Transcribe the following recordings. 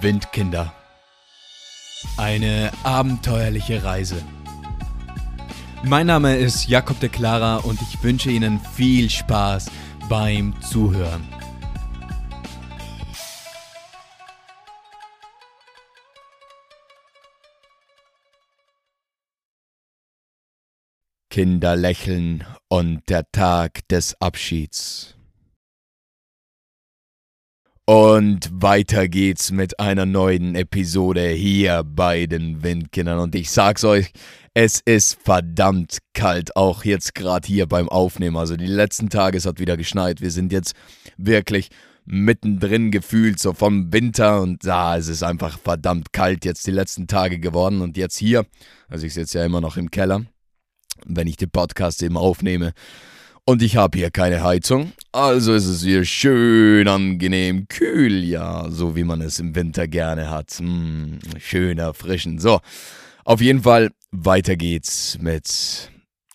Windkinder. Eine abenteuerliche Reise. Mein Name ist Jakob de Clara und ich wünsche Ihnen viel Spaß beim Zuhören. Kinder lächeln und der Tag des Abschieds. Und weiter geht's mit einer neuen Episode hier bei den Windkindern. Und ich sag's euch, es ist verdammt kalt, auch jetzt gerade hier beim Aufnehmen. Also die letzten Tage, es hat wieder geschneit. Wir sind jetzt wirklich mittendrin gefühlt, so vom Winter. Und da ja, es ist einfach verdammt kalt jetzt die letzten Tage geworden. Und jetzt hier, also ich sitze ja immer noch im Keller, wenn ich den Podcast eben aufnehme. Und ich habe hier keine Heizung, also ist es hier schön angenehm kühl, ja, so wie man es im Winter gerne hat. Hm, schön erfrischend. So, auf jeden Fall, weiter geht's mit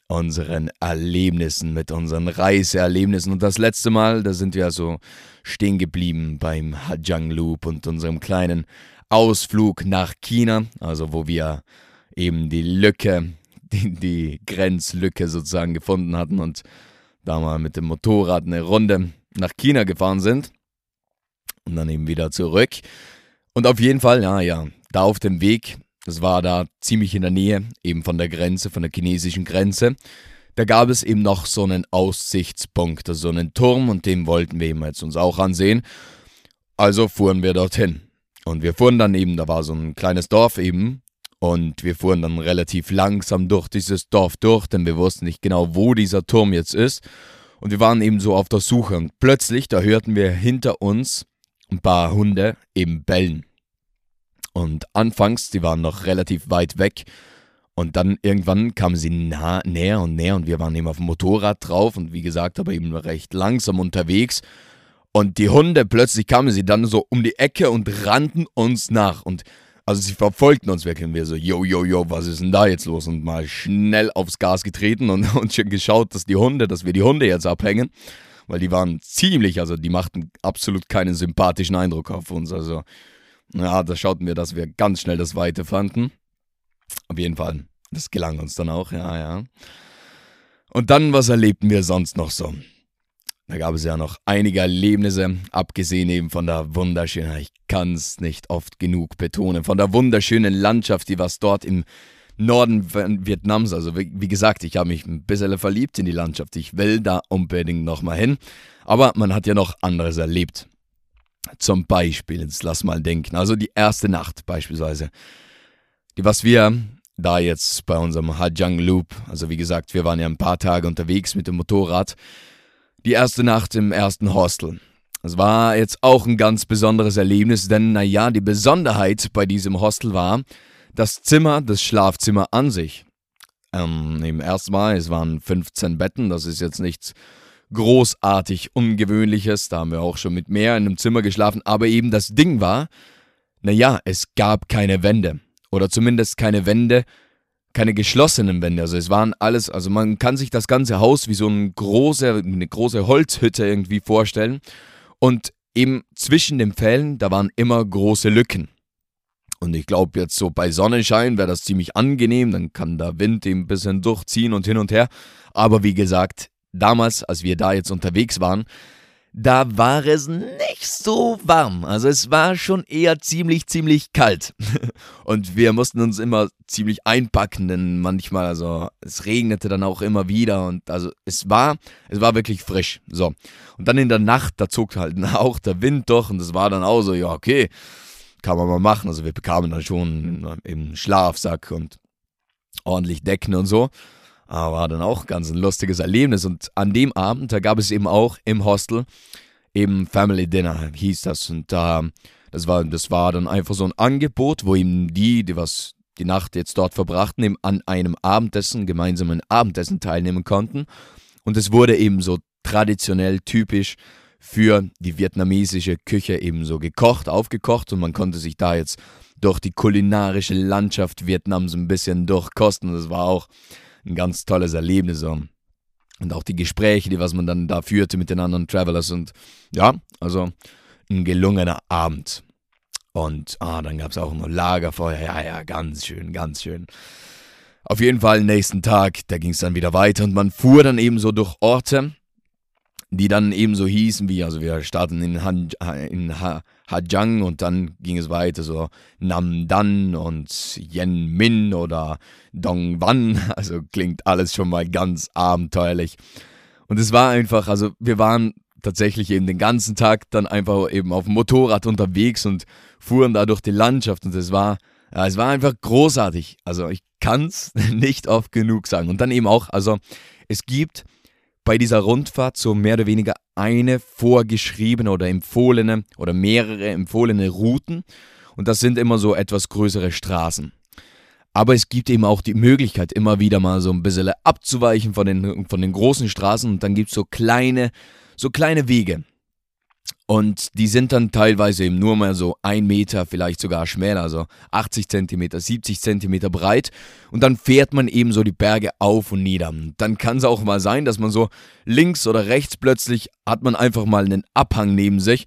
unseren Erlebnissen, mit unseren Reiseerlebnissen. Und das letzte Mal, da sind wir so stehen geblieben beim Hajang Loop und unserem kleinen Ausflug nach China, also wo wir eben die Lücke, die, die Grenzlücke sozusagen gefunden hatten und da mal mit dem Motorrad eine Runde nach China gefahren sind und dann eben wieder zurück. Und auf jeden Fall, ja, ja, da auf dem Weg, das war da ziemlich in der Nähe, eben von der Grenze, von der chinesischen Grenze, da gab es eben noch so einen Aussichtspunkt, also so einen Turm und den wollten wir eben jetzt uns auch ansehen. Also fuhren wir dorthin. Und wir fuhren dann eben, da war so ein kleines Dorf eben, und wir fuhren dann relativ langsam durch dieses Dorf durch, denn wir wussten nicht genau, wo dieser Turm jetzt ist. Und wir waren eben so auf der Suche. Und plötzlich, da hörten wir hinter uns ein paar Hunde eben bellen. Und anfangs, die waren noch relativ weit weg. Und dann irgendwann kamen sie nah, näher und näher und wir waren eben auf dem Motorrad drauf und wie gesagt, aber eben recht langsam unterwegs. Und die Hunde, plötzlich kamen sie dann so um die Ecke und rannten uns nach. Und also sie verfolgten uns wirklich und wir so, yo, yo, yo, was ist denn da jetzt los? Und mal schnell aufs Gas getreten und, und geschaut, dass die Hunde, dass wir die Hunde jetzt abhängen. Weil die waren ziemlich, also die machten absolut keinen sympathischen Eindruck auf uns. Also, ja, da schauten wir, dass wir ganz schnell das Weite fanden. Auf jeden Fall, das gelang uns dann auch, ja, ja. Und dann, was erlebten wir sonst noch so? Da gab es ja noch einige Erlebnisse, abgesehen eben von der wunderschönen, ich kann es nicht oft genug betonen, von der wunderschönen Landschaft, die was dort im Norden Vietnams, also wie, gesagt, ich habe mich ein bisschen verliebt in die Landschaft, ich will da unbedingt nochmal hin, aber man hat ja noch anderes erlebt. Zum Beispiel, jetzt lass mal denken, also die erste Nacht beispielsweise, die was wir da jetzt bei unserem Hajang Loop, also wie gesagt, wir waren ja ein paar Tage unterwegs mit dem Motorrad, die erste Nacht im ersten Hostel. Es war jetzt auch ein ganz besonderes Erlebnis, denn naja, die Besonderheit bei diesem Hostel war, das Zimmer, das Schlafzimmer an sich. Ähm, Im ersten es waren 15 Betten, das ist jetzt nichts großartig Ungewöhnliches, da haben wir auch schon mit mehr in einem Zimmer geschlafen, aber eben das Ding war, naja, es gab keine Wände. Oder zumindest keine Wände, keine geschlossenen Wände. Also es waren alles, also man kann sich das ganze Haus wie so eine große, eine große Holzhütte irgendwie vorstellen. Und eben zwischen den Pfählen, da waren immer große Lücken. Und ich glaube, jetzt so bei Sonnenschein wäre das ziemlich angenehm, dann kann der Wind eben ein bisschen durchziehen und hin und her. Aber wie gesagt, damals, als wir da jetzt unterwegs waren, da war es nicht so warm. Also es war schon eher ziemlich, ziemlich kalt. Und wir mussten uns immer ziemlich einpacken, denn manchmal, also es regnete dann auch immer wieder und also es war, es war wirklich frisch. So. Und dann in der Nacht, da zog halt auch der Wind durch und es war dann auch so, ja, okay, kann man mal machen. Also wir bekamen dann schon im Schlafsack und ordentlich Decken und so. Aber war dann auch ganz ein lustiges Erlebnis. Und an dem Abend, da gab es eben auch im Hostel eben Family Dinner, hieß das. Und äh, das, war, das war dann einfach so ein Angebot, wo eben die, die was die Nacht jetzt dort verbrachten, eben an einem Abendessen, gemeinsamen Abendessen teilnehmen konnten. Und es wurde eben so traditionell typisch für die vietnamesische Küche eben so gekocht, aufgekocht und man konnte sich da jetzt durch die kulinarische Landschaft Vietnams ein bisschen durchkosten. Das war auch ein ganz tolles Erlebnis. Und auch die Gespräche, die was man dann da führte mit den anderen Travelers. Und ja, also ein gelungener Abend. Und ah, dann gab es auch noch Lagerfeuer. Ja, ja, ganz schön, ganz schön. Auf jeden Fall, nächsten Tag, da ging es dann wieder weiter und man fuhr dann eben so durch Orte, die dann eben so hießen wie, also wir starten in, Han, in ha, Hajang und dann ging es weiter so Namdan und Yen Min oder Dongwan, also klingt alles schon mal ganz abenteuerlich. Und es war einfach, also wir waren tatsächlich eben den ganzen Tag dann einfach eben auf dem Motorrad unterwegs und fuhren da durch die Landschaft und es war, ja, es war einfach großartig. Also ich kann es nicht oft genug sagen. Und dann eben auch, also es gibt bei dieser Rundfahrt so mehr oder weniger eine vorgeschriebene oder empfohlene oder mehrere empfohlene Routen und das sind immer so etwas größere Straßen. Aber es gibt eben auch die Möglichkeit, immer wieder mal so ein bisschen abzuweichen von den, von den großen Straßen und dann gibt es so kleine, so kleine Wege. Und die sind dann teilweise eben nur mal so ein Meter, vielleicht sogar schmäler, also 80 Zentimeter, 70 Zentimeter breit. Und dann fährt man eben so die Berge auf und nieder. Dann kann es auch mal sein, dass man so links oder rechts plötzlich hat man einfach mal einen Abhang neben sich.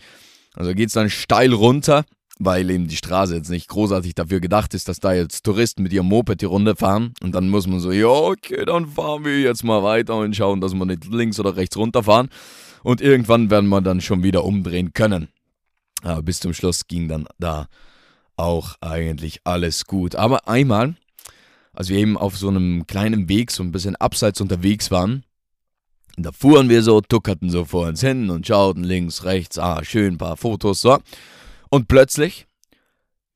Also geht es dann steil runter, weil eben die Straße jetzt nicht großartig dafür gedacht ist, dass da jetzt Touristen mit ihrem Moped die Runde fahren. Und dann muss man so, ja, okay, dann fahren wir jetzt mal weiter und schauen, dass wir nicht links oder rechts runterfahren und irgendwann werden wir dann schon wieder umdrehen können. Aber bis zum Schluss ging dann da auch eigentlich alles gut. Aber einmal, als wir eben auf so einem kleinen Weg, so ein bisschen abseits unterwegs waren, da fuhren wir so, tuckerten so vor uns hin und schauten links, rechts, ah, schön, ein paar Fotos, so. Und plötzlich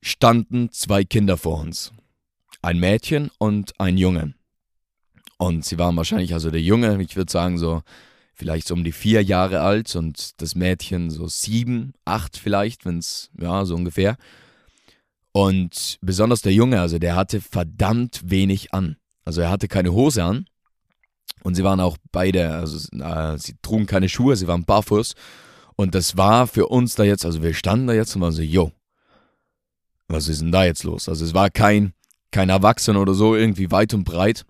standen zwei Kinder vor uns. Ein Mädchen und ein Junge. Und sie waren wahrscheinlich, also der Junge, ich würde sagen so vielleicht so um die vier Jahre alt und das Mädchen so sieben, acht vielleicht, wenn es, ja, so ungefähr. Und besonders der Junge, also der hatte verdammt wenig an. Also er hatte keine Hose an. Und sie waren auch beide, also äh, sie trugen keine Schuhe, sie waren barfuß. Und das war für uns da jetzt, also wir standen da jetzt und waren so, yo, was ist denn da jetzt los? Also es war kein, kein Erwachsener oder so, irgendwie weit und breit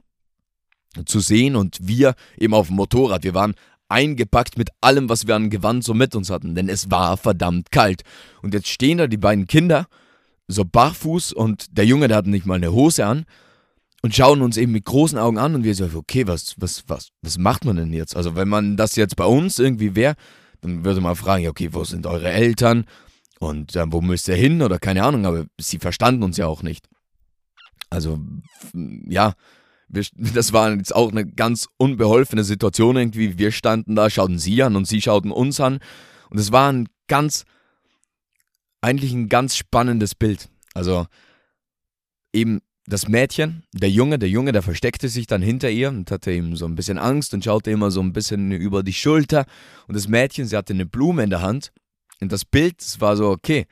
zu sehen und wir eben auf dem Motorrad, wir waren eingepackt mit allem, was wir an Gewand so mit uns hatten, denn es war verdammt kalt. Und jetzt stehen da die beiden Kinder, so barfuß und der Junge, der hat nicht mal eine Hose an und schauen uns eben mit großen Augen an und wir so, okay, was, was, was, was macht man denn jetzt? Also wenn man das jetzt bei uns irgendwie wäre, dann würde man fragen, ja, okay, wo sind eure Eltern und äh, wo müsst ihr hin oder keine Ahnung, aber sie verstanden uns ja auch nicht. Also, ja, wir, das war jetzt auch eine ganz unbeholfene Situation irgendwie. Wir standen da, schauten sie an und sie schauten uns an. Und es war ein ganz, eigentlich ein ganz spannendes Bild. Also eben das Mädchen, der Junge, der Junge, der versteckte sich dann hinter ihr und hatte eben so ein bisschen Angst und schaute immer so ein bisschen über die Schulter. Und das Mädchen, sie hatte eine Blume in der Hand. Und das Bild, das war so, okay.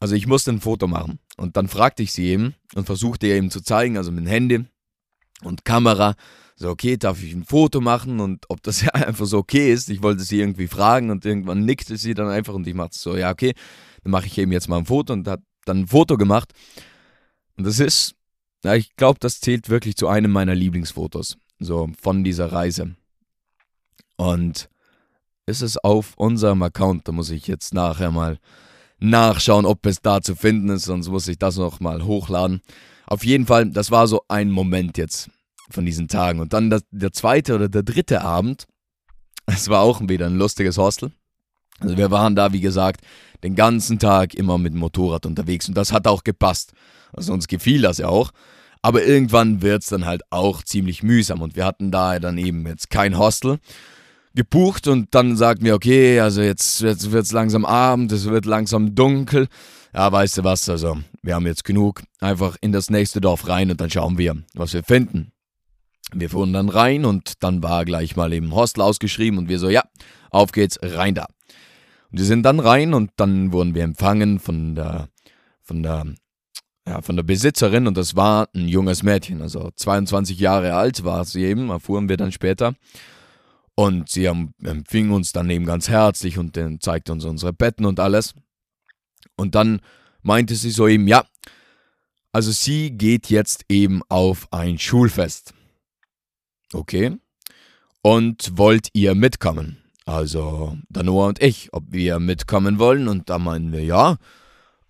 Also ich musste ein Foto machen. Und dann fragte ich sie eben und versuchte ihr eben zu zeigen, also mit dem Handy, und Kamera. So, okay, darf ich ein Foto machen und ob das ja einfach so okay ist. Ich wollte sie irgendwie fragen und irgendwann nickte sie dann einfach und ich machte so, ja, okay, dann mache ich eben jetzt mal ein Foto und hat dann ein Foto gemacht. Und das ist, ja, ich glaube, das zählt wirklich zu einem meiner Lieblingsfotos, so von dieser Reise. Und ist es auf unserem Account, da muss ich jetzt nachher mal nachschauen, ob es da zu finden ist, sonst muss ich das noch mal hochladen. Auf jeden Fall, das war so ein Moment jetzt von diesen Tagen. Und dann das, der zweite oder der dritte Abend, es war auch wieder ein lustiges Hostel. Also wir waren da, wie gesagt, den ganzen Tag immer mit dem Motorrad unterwegs und das hat auch gepasst. Also uns gefiel das ja auch. Aber irgendwann wird es dann halt auch ziemlich mühsam und wir hatten da dann eben jetzt kein Hostel gebucht und dann sagten wir, okay, also jetzt, jetzt wird es langsam Abend, es wird langsam dunkel ja, weißt du was, also wir haben jetzt genug, einfach in das nächste Dorf rein und dann schauen wir, was wir finden. Wir fuhren dann rein und dann war gleich mal eben Hostel ausgeschrieben und wir so, ja, auf geht's, rein da. Und wir sind dann rein und dann wurden wir empfangen von der, von der, ja, von der Besitzerin und das war ein junges Mädchen, also 22 Jahre alt war sie eben, erfuhren wir dann später. Und sie empfing uns dann eben ganz herzlich und zeigte uns unsere Betten und alles. Und dann meinte sie so eben, ja, also sie geht jetzt eben auf ein Schulfest. Okay. Und wollt ihr mitkommen? Also Danoa und ich, ob wir mitkommen wollen. Und da meinen wir, ja,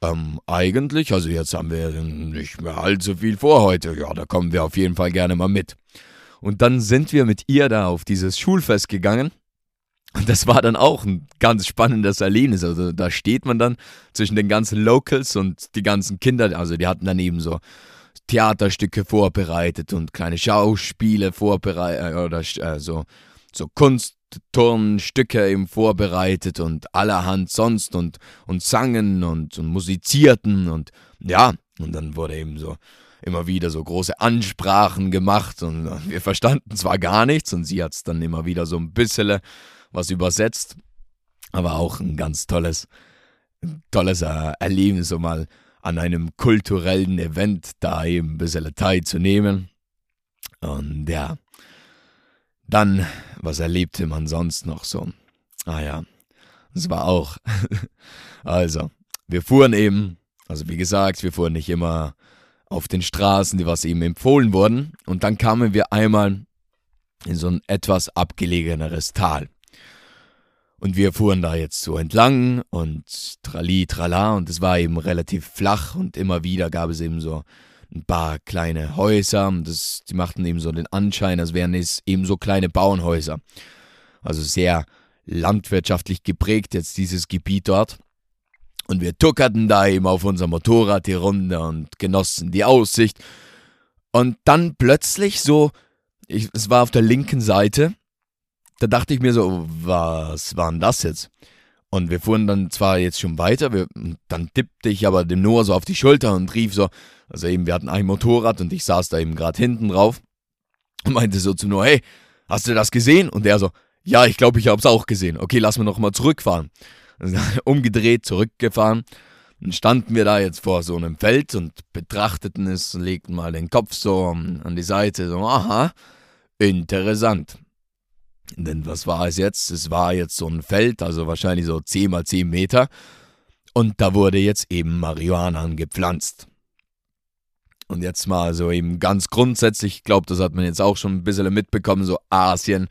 ähm, eigentlich, also jetzt haben wir nicht mehr allzu viel vor heute. Ja, da kommen wir auf jeden Fall gerne mal mit. Und dann sind wir mit ihr da auf dieses Schulfest gegangen. Und das war dann auch ein ganz spannendes Erlebnis. Also da steht man dann zwischen den ganzen Locals und die ganzen Kinder. Also die hatten dann eben so Theaterstücke vorbereitet und kleine Schauspiele vorbereitet äh, oder äh, so, so Kunstturnstücke eben vorbereitet und allerhand sonst und, und sangen und, und musizierten und ja, und dann wurde eben so immer wieder so große Ansprachen gemacht und wir verstanden zwar gar nichts und sie hat es dann immer wieder so ein bisschen was übersetzt, aber auch ein ganz tolles, tolles äh, Erlebnis, so mal an einem kulturellen Event da eben ein bisschen teilzunehmen. Und ja, dann, was erlebte man sonst noch so? Ah ja, es war auch. also, wir fuhren eben, also wie gesagt, wir fuhren nicht immer auf den Straßen, die was eben empfohlen wurden. Und dann kamen wir einmal in so ein etwas abgelegeneres Tal. Und wir fuhren da jetzt so entlang und trali, trala und es war eben relativ flach und immer wieder gab es eben so ein paar kleine Häuser. Und das, die machten eben so den Anschein, als wären es eben so kleine Bauernhäuser. Also sehr landwirtschaftlich geprägt jetzt dieses Gebiet dort. Und wir tuckerten da eben auf unser Motorrad die Runde und genossen die Aussicht. Und dann plötzlich so, ich, es war auf der linken Seite, da dachte ich mir so, was war denn das jetzt? Und wir fuhren dann zwar jetzt schon weiter, wir, dann tippte ich aber dem Noah so auf die Schulter und rief so, also eben, wir hatten ein Motorrad und ich saß da eben gerade hinten drauf und meinte so zu Noah, hey, hast du das gesehen? Und er so, ja, ich glaube, ich habe es auch gesehen. Okay, lass mal nochmal zurückfahren. Umgedreht, zurückgefahren. Dann standen wir da jetzt vor so einem Feld und betrachteten es, legten mal den Kopf so an die Seite, so, aha, interessant. Denn was war es jetzt? Es war jetzt so ein Feld, also wahrscheinlich so 10 mal 10 Meter. Und da wurde jetzt eben Marihuana gepflanzt. Und jetzt mal so eben ganz grundsätzlich, ich glaube, das hat man jetzt auch schon ein bisschen mitbekommen, so Asien,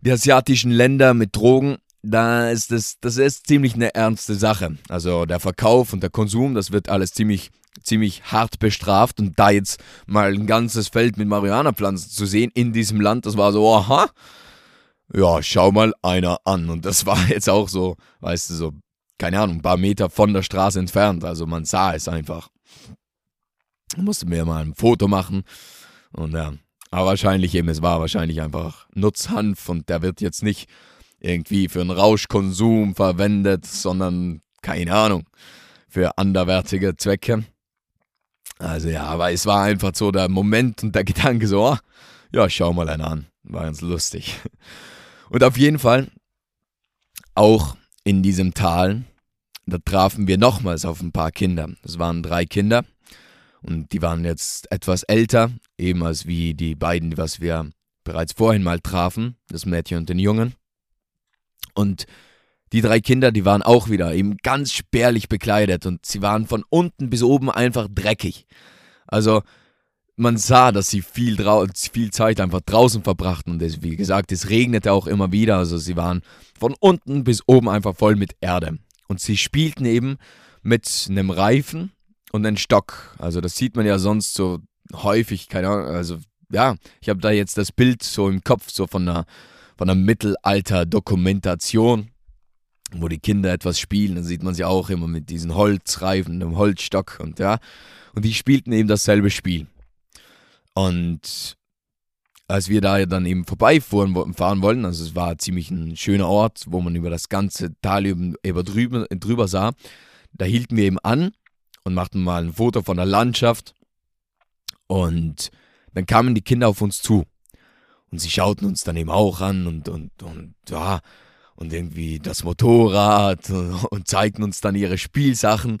die asiatischen Länder mit Drogen, da ist das, das ist ziemlich eine ernste Sache. Also der Verkauf und der Konsum, das wird alles ziemlich, ziemlich hart bestraft. Und da jetzt mal ein ganzes Feld mit Marihuana-Pflanzen zu sehen in diesem Land, das war so, aha, ja, schau mal einer an. Und das war jetzt auch so, weißt du, so, keine Ahnung, ein paar Meter von der Straße entfernt. Also man sah es einfach. Musste mir mal ein Foto machen. Und ja, aber wahrscheinlich eben, es war wahrscheinlich einfach Nutzhanf und der wird jetzt nicht irgendwie für einen Rauschkonsum verwendet, sondern, keine Ahnung, für anderwertige Zwecke. Also ja, aber es war einfach so der Moment und der Gedanke so, oh, ja, schau mal einer an. War ganz lustig. Und auf jeden Fall, auch in diesem Tal, da trafen wir nochmals auf ein paar Kinder. Es waren drei Kinder und die waren jetzt etwas älter, eben als wie die beiden, was wir bereits vorhin mal trafen, das Mädchen und den Jungen. Und die drei Kinder, die waren auch wieder eben ganz spärlich bekleidet und sie waren von unten bis oben einfach dreckig. Also man sah, dass sie viel, viel Zeit einfach draußen verbrachten. Und es, wie gesagt, es regnete auch immer wieder. Also sie waren von unten bis oben einfach voll mit Erde. Und sie spielten eben mit einem Reifen und einem Stock. Also das sieht man ja sonst so häufig, keine Ahnung. Also ja, ich habe da jetzt das Bild so im Kopf, so von einer, von einer Mittelalter-Dokumentation, wo die Kinder etwas spielen. Da sieht man sie auch immer mit diesen Holzreifen, einem Holzstock und ja. Und die spielten eben dasselbe Spiel. Und als wir da dann eben vorbeifahren fahren wollten, also es war ziemlich ein schöner Ort, wo man über das ganze Tal über drüber, drüber sah, da hielten wir eben an und machten mal ein Foto von der Landschaft. Und dann kamen die Kinder auf uns zu. Und sie schauten uns dann eben auch an und, und, und ja, und irgendwie das Motorrad und, und zeigten uns dann ihre Spielsachen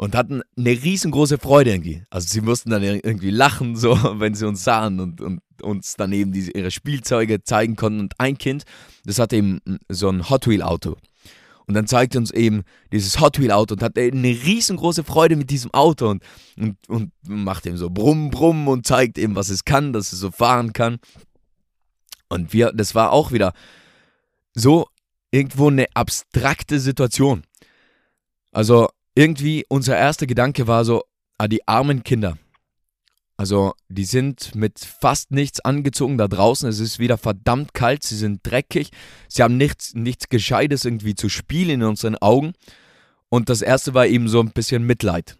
und hatten eine riesengroße Freude irgendwie. Also sie mussten dann irgendwie lachen, so, wenn sie uns sahen und, und uns dann eben diese, ihre Spielzeuge zeigen konnten. Und ein Kind, das hatte eben so ein Hot Wheel Auto. Und dann zeigte uns eben dieses Hot Wheel Auto und hatte eine riesengroße Freude mit diesem Auto und, und, und macht eben so Brumm, Brumm und zeigt eben, was es kann, dass es so fahren kann. Und wir, das war auch wieder so irgendwo eine abstrakte Situation. Also irgendwie unser erster Gedanke war so, ah, die armen Kinder. Also, die sind mit fast nichts angezogen da draußen. Es ist wieder verdammt kalt, sie sind dreckig, sie haben nichts, nichts Gescheites irgendwie zu spielen in unseren Augen. Und das erste war eben so ein bisschen Mitleid.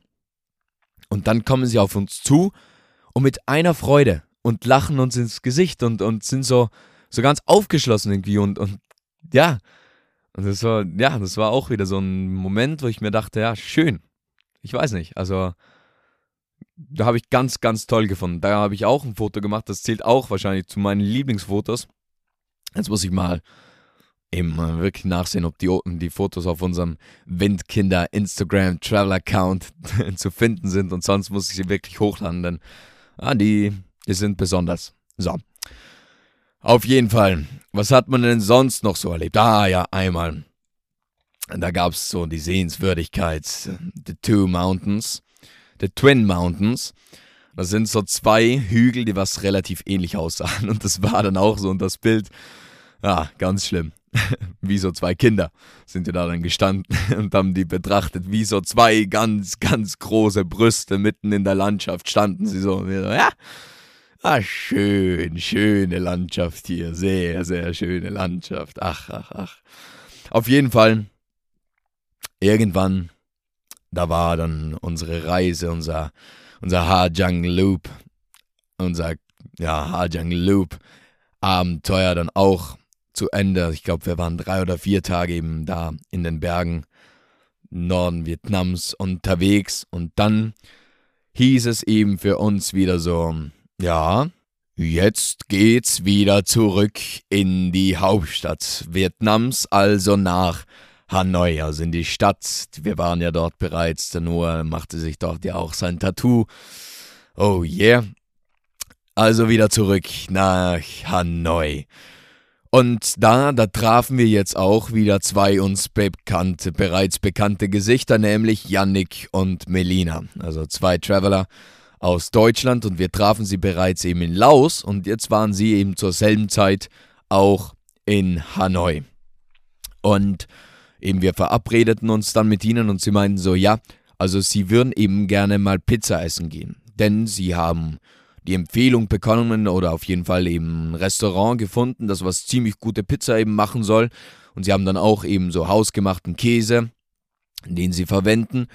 Und dann kommen sie auf uns zu und mit einer Freude und lachen uns ins Gesicht und, und sind so, so ganz aufgeschlossen irgendwie und, und ja. Und das war, ja, das war auch wieder so ein Moment, wo ich mir dachte, ja, schön. Ich weiß nicht, also da habe ich ganz, ganz toll gefunden. Da habe ich auch ein Foto gemacht, das zählt auch wahrscheinlich zu meinen Lieblingsfotos. Jetzt muss ich mal eben wirklich nachsehen, ob die, die Fotos auf unserem Windkinder Instagram Travel Account zu finden sind und sonst muss ich sie wirklich hochladen, denn ah, die, die sind besonders. So. Auf jeden Fall. Was hat man denn sonst noch so erlebt? Ah ja, einmal. Da gab es so die Sehenswürdigkeit, The Two Mountains, The Twin Mountains. Das sind so zwei Hügel, die was relativ ähnlich aussahen. Und das war dann auch so. Und das Bild, ja, ganz schlimm. wie so zwei Kinder sind die da dann gestanden und haben die betrachtet, wie so zwei ganz, ganz große Brüste mitten in der Landschaft standen sie so. Und so ja, ah, schön, schöne Landschaft hier, sehr, sehr schöne Landschaft. Ach, ach, ach. Auf jeden Fall, irgendwann, da war dann unsere Reise, unser, unser Hajang Loop, unser, ja, Hajang Loop Abenteuer dann auch zu Ende. Ich glaube, wir waren drei oder vier Tage eben da in den Bergen Norden Vietnams unterwegs und dann hieß es eben für uns wieder so, ja, jetzt geht's wieder zurück in die Hauptstadt Vietnams, also nach Hanoi, also in die Stadt. Wir waren ja dort bereits, der Noah machte sich dort ja auch sein Tattoo. Oh yeah. Also wieder zurück nach Hanoi. Und da, da trafen wir jetzt auch wieder zwei uns bekannte, bereits bekannte Gesichter, nämlich Yannick und Melina. Also zwei Traveler aus Deutschland und wir trafen sie bereits eben in Laos und jetzt waren sie eben zur selben Zeit auch in Hanoi. Und eben wir verabredeten uns dann mit ihnen und sie meinten so, ja, also sie würden eben gerne mal Pizza essen gehen, denn sie haben die Empfehlung bekommen oder auf jeden Fall eben ein Restaurant gefunden, das was ziemlich gute Pizza eben machen soll. Und sie haben dann auch eben so hausgemachten Käse, den sie verwenden.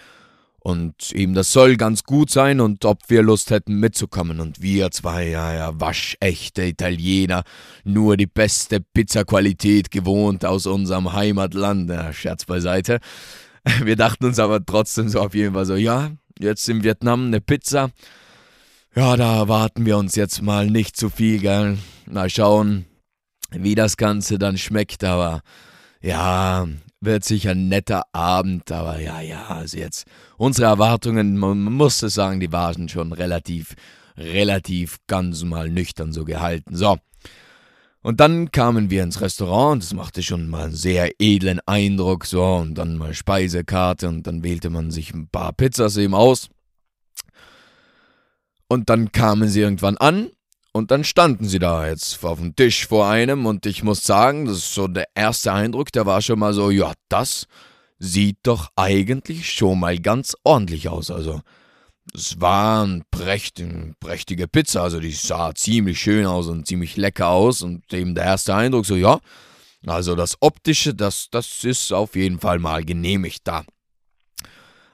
Und eben das soll ganz gut sein und ob wir Lust hätten mitzukommen. Und wir zwei, ja, ja, waschechte Italiener, nur die beste Pizzaqualität gewohnt aus unserem Heimatland. Ja, Scherz beiseite. Wir dachten uns aber trotzdem so auf jeden Fall so, ja, jetzt in Vietnam eine Pizza ja, da erwarten wir uns jetzt mal nicht zu viel, gell? Mal schauen, wie das Ganze dann schmeckt, aber ja, wird sicher ein netter Abend, aber ja, ja, also jetzt unsere Erwartungen, man muss es sagen, die waren schon relativ, relativ ganz mal nüchtern so gehalten. So. Und dann kamen wir ins Restaurant, das machte schon mal einen sehr edlen Eindruck, so, und dann mal Speisekarte und dann wählte man sich ein paar Pizzas eben aus. Und dann kamen sie irgendwann an und dann standen sie da jetzt auf dem Tisch vor einem und ich muss sagen, das ist so der erste Eindruck, der war schon mal so, ja, das sieht doch eigentlich schon mal ganz ordentlich aus. Also, es war eine prächtige, Pizza, also die sah ziemlich schön aus und ziemlich lecker aus und eben der erste Eindruck so, ja, also das Optische, das, das ist auf jeden Fall mal genehmigt da.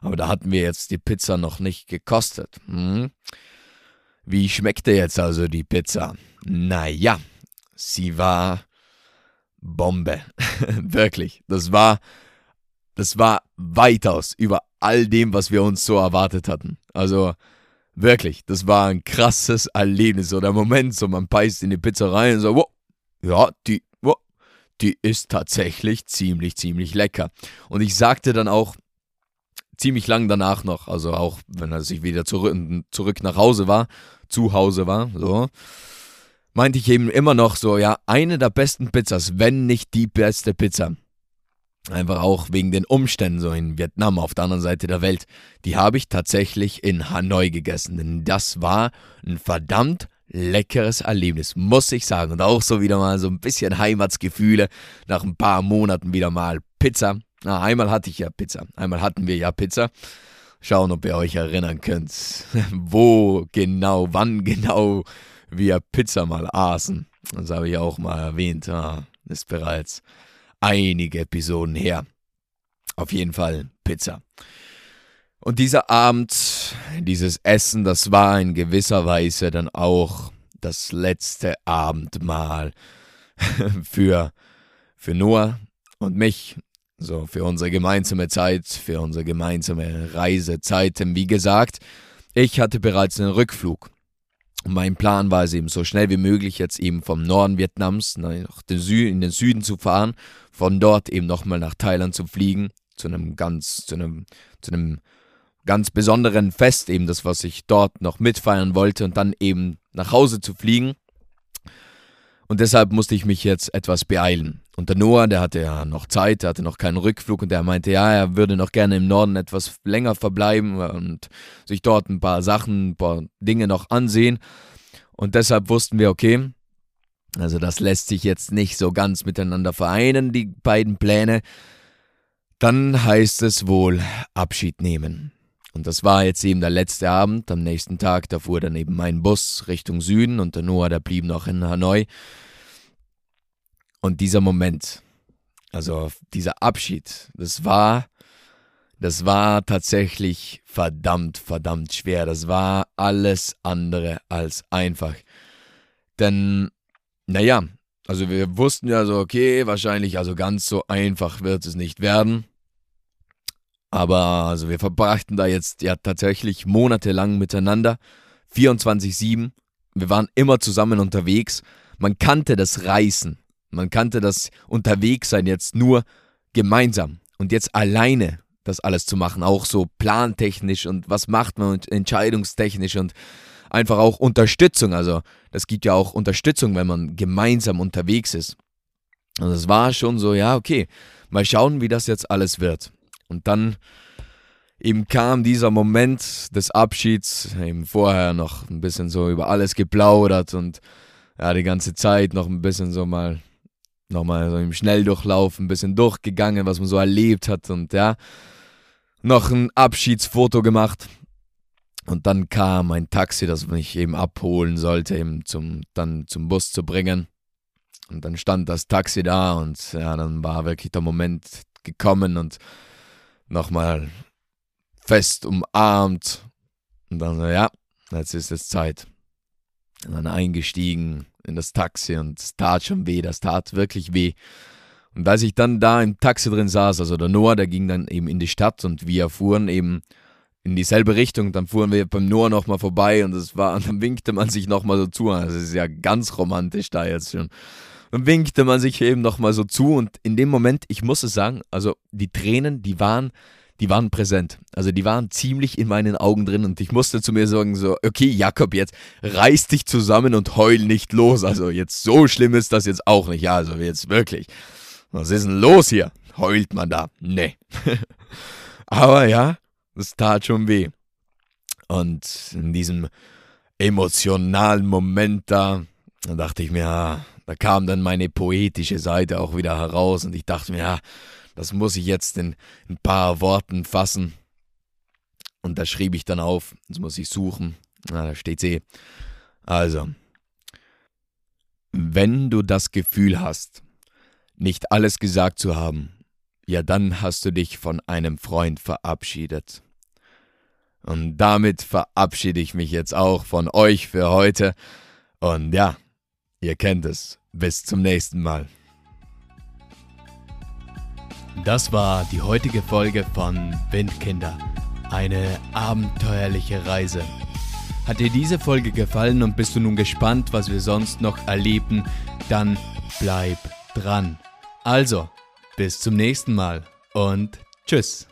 Aber da hatten wir jetzt die Pizza noch nicht gekostet. Hm. Wie schmeckte jetzt also die Pizza? Naja, sie war Bombe. Wirklich. Das war, das war weitaus über all dem, was wir uns so erwartet hatten. Also wirklich, das war ein krasses Erlebnis. So der Moment, so man beißt in die Pizza rein und so, wow, ja, die, wow, die ist tatsächlich ziemlich, ziemlich lecker. Und ich sagte dann auch, ziemlich lang danach noch, also auch wenn er sich wieder zurück, zurück nach Hause war, zu Hause war, so, meinte ich eben immer noch so, ja, eine der besten Pizzas, wenn nicht die beste Pizza. Einfach auch wegen den Umständen so in Vietnam auf der anderen Seite der Welt. Die habe ich tatsächlich in Hanoi gegessen, denn das war ein verdammt leckeres Erlebnis, muss ich sagen. Und auch so wieder mal so ein bisschen Heimatsgefühle nach ein paar Monaten wieder mal Pizza Na, einmal hatte ich ja Pizza. Einmal hatten wir ja Pizza. Schauen, ob ihr euch erinnern könnt, wo genau, wann genau wir Pizza mal aßen. Das habe ich auch mal erwähnt. Ah, ist bereits einige Episoden her. Auf jeden Fall Pizza. Und dieser Abend, dieses Essen, das war in gewisser Weise dann auch das letzte Abendmahl für, für Noah und mich. So, für unsere gemeinsame Zeit, für unsere gemeinsame Reisezeit. Denn wie gesagt, ich hatte bereits einen Rückflug. Und mein Plan war es eben, so schnell wie möglich jetzt eben vom Norden Vietnams nach den Sü in den Süden zu fahren, von dort eben nochmal nach Thailand zu fliegen, zu einem ganz, zu einem, zu einem ganz besonderen Fest, eben das, was ich dort noch mitfeiern wollte und dann eben nach Hause zu fliegen. Und deshalb musste ich mich jetzt etwas beeilen. Und der Noah, der hatte ja noch Zeit, der hatte noch keinen Rückflug und der meinte, ja, er würde noch gerne im Norden etwas länger verbleiben und sich dort ein paar Sachen, ein paar Dinge noch ansehen. Und deshalb wussten wir, okay, also das lässt sich jetzt nicht so ganz miteinander vereinen, die beiden Pläne. Dann heißt es wohl Abschied nehmen. Und das war jetzt eben der letzte Abend. Am nächsten Tag, da fuhr dann eben mein Bus Richtung Süden und der Noah, der blieb noch in Hanoi. Und dieser Moment, also dieser Abschied, das war, das war tatsächlich verdammt, verdammt schwer. Das war alles andere als einfach. Denn, naja, also wir wussten ja so, okay, wahrscheinlich, also ganz so einfach wird es nicht werden. Aber also wir verbrachten da jetzt ja tatsächlich monatelang miteinander, 24-7. Wir waren immer zusammen unterwegs. Man kannte das Reisen, man kannte das Unterwegssein jetzt nur gemeinsam. Und jetzt alleine das alles zu machen, auch so plantechnisch und was macht man und entscheidungstechnisch und einfach auch Unterstützung. Also das gibt ja auch Unterstützung, wenn man gemeinsam unterwegs ist. Und es war schon so, ja, okay, mal schauen, wie das jetzt alles wird. Und dann eben kam dieser Moment des Abschieds, eben vorher noch ein bisschen so über alles geplaudert und ja, die ganze Zeit noch ein bisschen so mal, nochmal so im Schnelldurchlauf ein bisschen durchgegangen, was man so erlebt hat und ja, noch ein Abschiedsfoto gemacht. Und dann kam ein Taxi, das mich eben abholen sollte, eben zum, dann zum Bus zu bringen. Und dann stand das Taxi da und ja, dann war wirklich der Moment gekommen und nochmal fest umarmt. Und dann so, ja, jetzt ist es Zeit. Und dann eingestiegen in das Taxi und es tat schon weh, das tat wirklich weh. Und als ich dann da im Taxi drin saß, also der Noah, der ging dann eben in die Stadt und wir fuhren eben in dieselbe Richtung. Dann fuhren wir beim Noah nochmal vorbei und es war, und dann winkte man sich nochmal so zu. Also es ist ja ganz romantisch da jetzt schon. Dann winkte man sich eben nochmal so zu und in dem Moment, ich muss es sagen, also die Tränen, die waren, die waren präsent. Also die waren ziemlich in meinen Augen drin und ich musste zu mir sagen so, okay Jakob, jetzt reiß dich zusammen und heul nicht los. Also jetzt so schlimm ist das jetzt auch nicht. Ja, also jetzt wirklich. Was ist denn los hier? Heult man da? Nee. Aber ja, das tat schon weh. Und in diesem emotionalen Moment da, da dachte ich mir, ah, da kam dann meine poetische Seite auch wieder heraus und ich dachte mir, ja, das muss ich jetzt in ein paar Worten fassen. Und da schrieb ich dann auf, das muss ich suchen. Na, da steht's eh. Also, wenn du das Gefühl hast, nicht alles gesagt zu haben, ja dann hast du dich von einem Freund verabschiedet. Und damit verabschiede ich mich jetzt auch von euch für heute. Und ja, Ihr kennt es. Bis zum nächsten Mal. Das war die heutige Folge von Windkinder. Eine abenteuerliche Reise. Hat dir diese Folge gefallen und bist du nun gespannt, was wir sonst noch erleben, dann bleib dran. Also, bis zum nächsten Mal und tschüss.